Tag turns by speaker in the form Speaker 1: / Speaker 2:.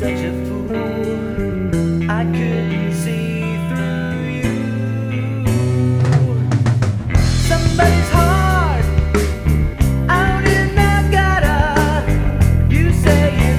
Speaker 1: such a fool. I couldn't see. Somebody's Heart out in Nevada, you say.